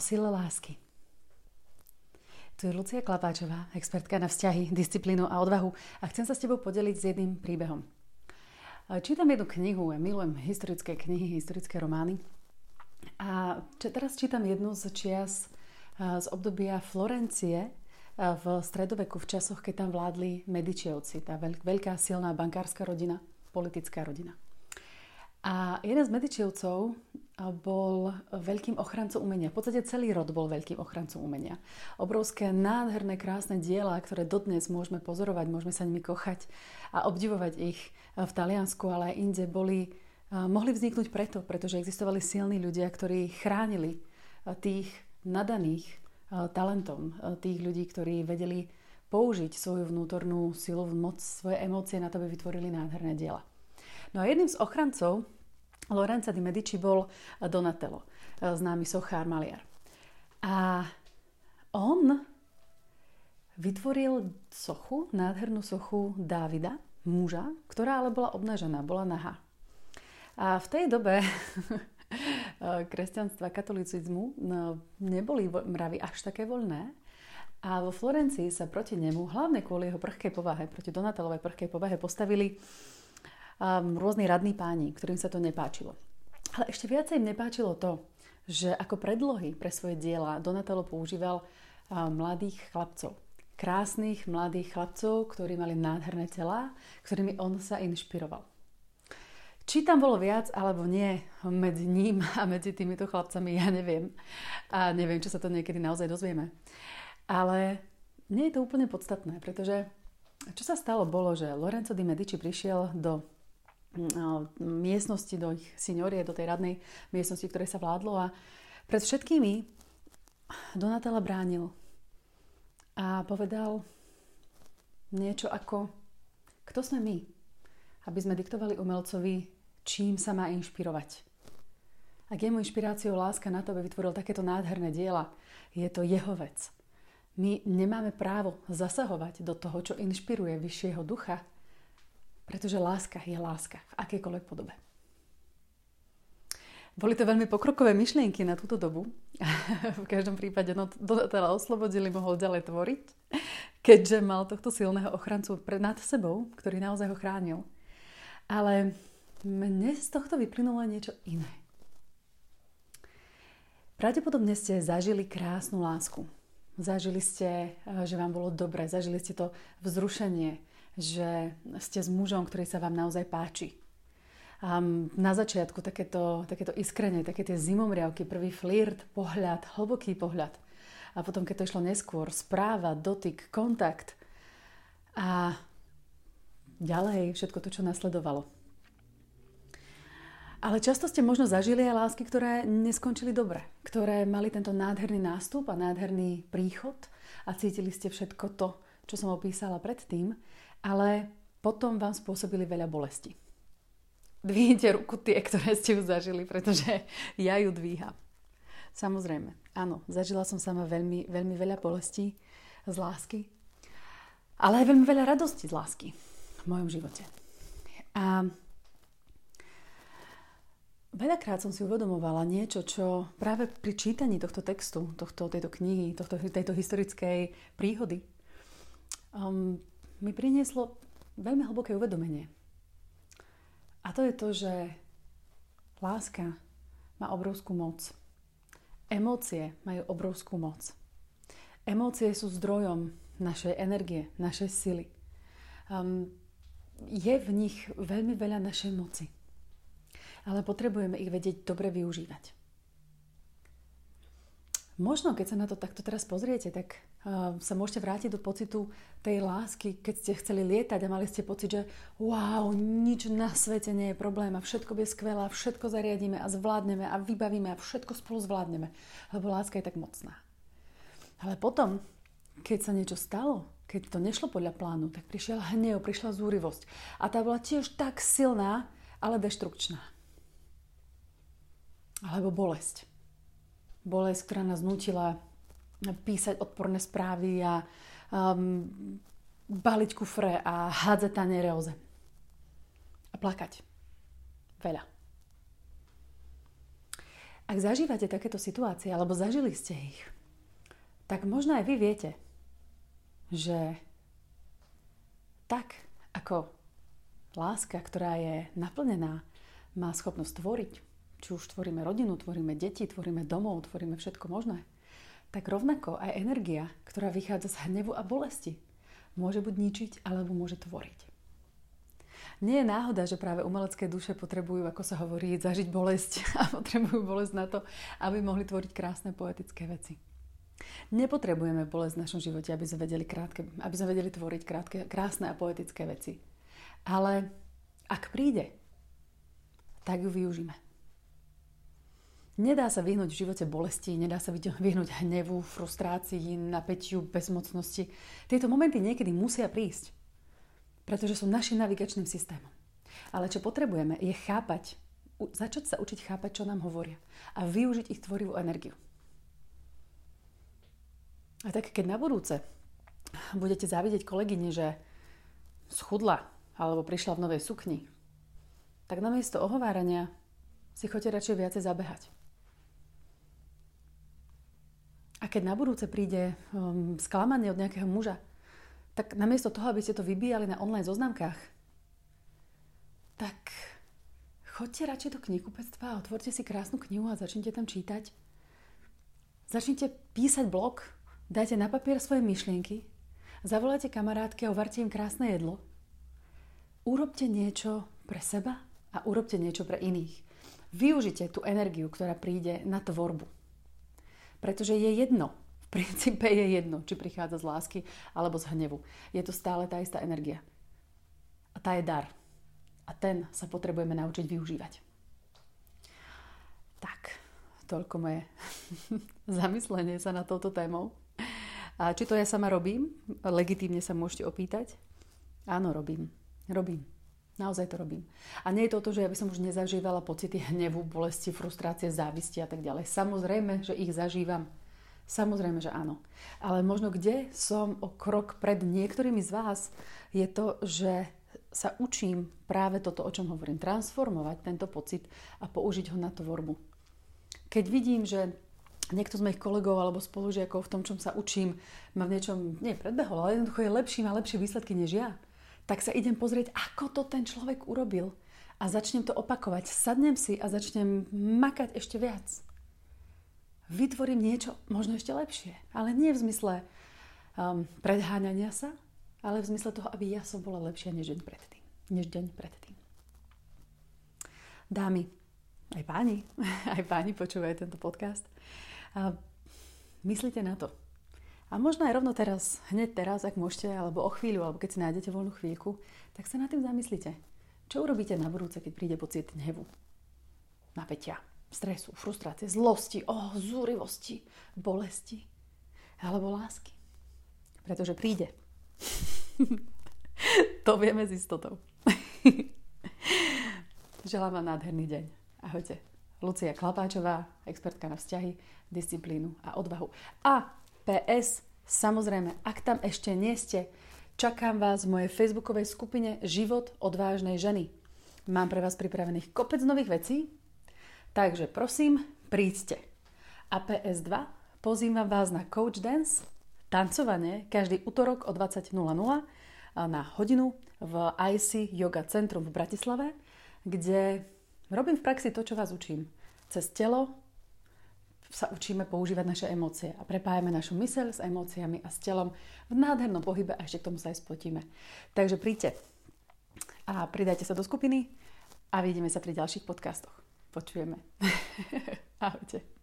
sile lásky. Tu je Lucia Klapáčová, expertka na vzťahy, disciplínu a odvahu a chcem sa s tebou podeliť s jedným príbehom. Čítam jednu knihu, ja milujem historické knihy, historické romány. A teraz čítam jednu z čias z obdobia Florencie v stredoveku, v časoch, keď tam vládli Medičievci, tá veľká silná bankárska rodina, politická rodina. A jeden z Medičievcov bol veľkým ochrancom umenia. V podstate celý rod bol veľkým ochrancom umenia. Obrovské, nádherné, krásne diela, ktoré dodnes môžeme pozorovať, môžeme sa nimi kochať a obdivovať ich v Taliansku, ale aj inde, boli, mohli vzniknúť preto, pretože existovali silní ľudia, ktorí chránili tých nadaných talentom, tých ľudí, ktorí vedeli použiť svoju vnútornú silu, moc, svoje emócie na to, aby vytvorili nádherné diela. No a jedným z ochrancov Lorenza di Medici bol Donatello, známy sochár, maliar. A on vytvoril sochu, nádhernú sochu Dávida, muža, ktorá ale bola obnažená, bola nahá. A v tej dobe kresťanstva, katolicizmu no, neboli mravy až také voľné. A vo Florencii sa proti nemu, hlavne kvôli jeho prchkej povahe, proti Donatelovej prchkej povahe, postavili um, rôzni radní páni, ktorým sa to nepáčilo. Ale ešte viacej im nepáčilo to, že ako predlohy pre svoje diela Donatello používal um, mladých chlapcov. Krásnych mladých chlapcov, ktorí mali nádherné tela, ktorými on sa inšpiroval. Či tam bolo viac alebo nie medzi ním a medzi týmito chlapcami, ja neviem. A neviem, čo sa to niekedy naozaj dozvieme. Ale nie je to úplne podstatné, pretože čo sa stalo bolo, že Lorenzo di Medici prišiel do miestnosti, do ich signorie, do tej radnej miestnosti, ktoré sa vládlo a pred všetkými Donatella bránil a povedal niečo ako kto sme my, aby sme diktovali umelcovi, čím sa má inšpirovať. Ak je mu inšpiráciou láska na to, aby vytvoril takéto nádherné diela, je to jeho vec. My nemáme právo zasahovať do toho, čo inšpiruje vyššieho ducha, pretože láska je láska v akejkoľvek podobe. Boli to veľmi pokrokové myšlienky na túto dobu. v každom prípade no, dodateľa oslobodili, mohol ďalej tvoriť, keďže mal tohto silného ochrancu nad sebou, ktorý naozaj ho chránil. Ale mne z tohto vyplynulo niečo iné. Pravdepodobne ste zažili krásnu lásku. Zažili ste, eh, že vám bolo dobre, zažili ste to vzrušenie, že ste s mužom, ktorý sa vám naozaj páči. A na začiatku takéto, takéto iskrenie, také tie zimomriavky, prvý flirt, pohľad, hlboký pohľad. A potom, keď to išlo neskôr, správa, dotyk, kontakt. A ďalej všetko to, čo nasledovalo. Ale často ste možno zažili aj lásky, ktoré neskončili dobre, ktoré mali tento nádherný nástup a nádherný príchod a cítili ste všetko to, čo som opísala predtým ale potom vám spôsobili veľa bolesti. Dvihnite ruku tie, ktoré ste ju zažili, pretože ja ju dvíham. Samozrejme, áno, zažila som sama veľmi, veľmi veľa bolestí z lásky, ale aj veľmi veľa radosti z lásky v mojom živote. A veľakrát som si uvedomovala niečo, čo práve pri čítaní tohto textu, tohto, tejto knihy, tohto, tejto historickej príhody um, mi prinieslo veľmi hlboké uvedomenie. A to je to, že láska má obrovskú moc. Emócie majú obrovskú moc. Emócie sú zdrojom našej energie, našej sily. Um, je v nich veľmi veľa našej moci. Ale potrebujeme ich vedieť dobre využívať. Možno, keď sa na to takto teraz pozriete, tak sa môžete vrátiť do pocitu tej lásky, keď ste chceli lietať a mali ste pocit, že wow, nič na svete nie je problém a všetko bude skvelé a všetko zariadíme a zvládneme a vybavíme a všetko spolu zvládneme. Lebo láska je tak mocná. Ale potom, keď sa niečo stalo, keď to nešlo podľa plánu, tak prišiel hnev, prišla zúrivosť. A tá bola tiež tak silná, ale deštrukčná. Alebo bolesť bolesť, ktorá nás nutila písať odporné správy a um, baliť kufre a hádzať taniere o zem. A plakať. Veľa. Ak zažívate takéto situácie, alebo zažili ste ich, tak možno aj vy viete, že tak ako láska, ktorá je naplnená, má schopnosť tvoriť, či už tvoríme rodinu, tvoríme deti, tvoríme domov, tvoríme všetko možné, tak rovnako aj energia, ktorá vychádza z hnevu a bolesti, môže buď ničiť, alebo môže tvoriť. Nie je náhoda, že práve umelecké duše potrebujú, ako sa hovorí, zažiť bolesť a potrebujú bolesť na to, aby mohli tvoriť krásne poetické veci. Nepotrebujeme bolesť v našom živote, aby sme vedeli, krátke, aby sme vedeli tvoriť krátke, krásne a poetické veci. Ale ak príde, tak ju využíme. Nedá sa vyhnúť v živote bolesti, nedá sa vyhnúť hnevu, frustrácii, napätiu, bezmocnosti. Tieto momenty niekedy musia prísť pretože sú našim navigačným systémom. Ale čo potrebujeme je chápať, začať sa učiť chápať, čo nám hovoria a využiť ich tvorivú energiu. A tak keď na budúce budete závidieť kolegyne, že schudla alebo prišla v novej sukni, tak namiesto ohovárania si choďte radšej viacej zabehať. A keď na budúce príde um, sklamanie od nejakého muža, tak namiesto toho, aby ste to vybíjali na online zoznamkách, tak choďte radšej do knihkupectva a otvorte si krásnu knihu a začnite tam čítať. Začnite písať blog, dajte na papier svoje myšlienky, zavolajte kamarátky a uvarte im krásne jedlo. Urobte niečo pre seba a urobte niečo pre iných. Využite tú energiu, ktorá príde na tvorbu. Pretože je jedno, princípe je jedno, či prichádza z lásky alebo z hnevu. Je to stále tá istá energia. A tá je dar. A ten sa potrebujeme naučiť využívať. Tak, toľko moje zamyslenie sa na touto témou. A či to ja sama robím? Legitímne sa môžete opýtať. Áno, robím. Robím. Naozaj to robím. A nie je to to, že ja by som už nezažívala pocity hnevu, bolesti, frustrácie, závisti a tak ďalej. Samozrejme, že ich zažívam. Samozrejme, že áno. Ale možno kde som o krok pred niektorými z vás, je to, že sa učím práve toto, o čom hovorím, transformovať tento pocit a použiť ho na tvorbu. Keď vidím, že niekto z mojich kolegov alebo spolužiakov v tom, čom sa učím, ma v niečom, nie predbehol, ale jednoducho je lepší, má lepšie výsledky než ja, tak sa idem pozrieť, ako to ten človek urobil. A začnem to opakovať. Sadnem si a začnem makať ešte viac vytvorím niečo možno ešte lepšie. Ale nie v zmysle um, predháňania sa, ale v zmysle toho, aby ja som bola lepšia než deň predtým. Než deň predtým. Dámy, aj páni, aj páni počúvajú tento podcast. A myslíte na to. A možno aj rovno teraz, hneď teraz, ak môžete, alebo o chvíľu, alebo keď si nájdete voľnú chvíľku, tak sa nad tým zamyslite. Čo urobíte na budúce, keď príde pocit hnevu, napätia, stresu, frustrácie, zlosti, oh, zúrivosti, bolesti alebo lásky. Pretože príde. to vieme s istotou. Želám vám nádherný deň. Ahojte. Lucia Klapáčová, expertka na vzťahy, disciplínu a odvahu. A PS, samozrejme, ak tam ešte nie ste, čakám vás v mojej facebookovej skupine Život odvážnej ženy. Mám pre vás pripravených kopec nových vecí, Takže prosím, príďte. A PS2, pozývam vás na Coach Dance, tancovanie, každý útorok o 20.00 na hodinu v IC Yoga Centrum v Bratislave, kde robím v praxi to, čo vás učím. Cez telo sa učíme používať naše emócie a prepájame našu myseľ s emóciami a s telom v nádhernom pohybe a ešte k tomu sa aj spotíme. Takže príďte a pridajte sa do skupiny a vidíme sa pri ďalších podcastoch. Počujeme. Ahojte.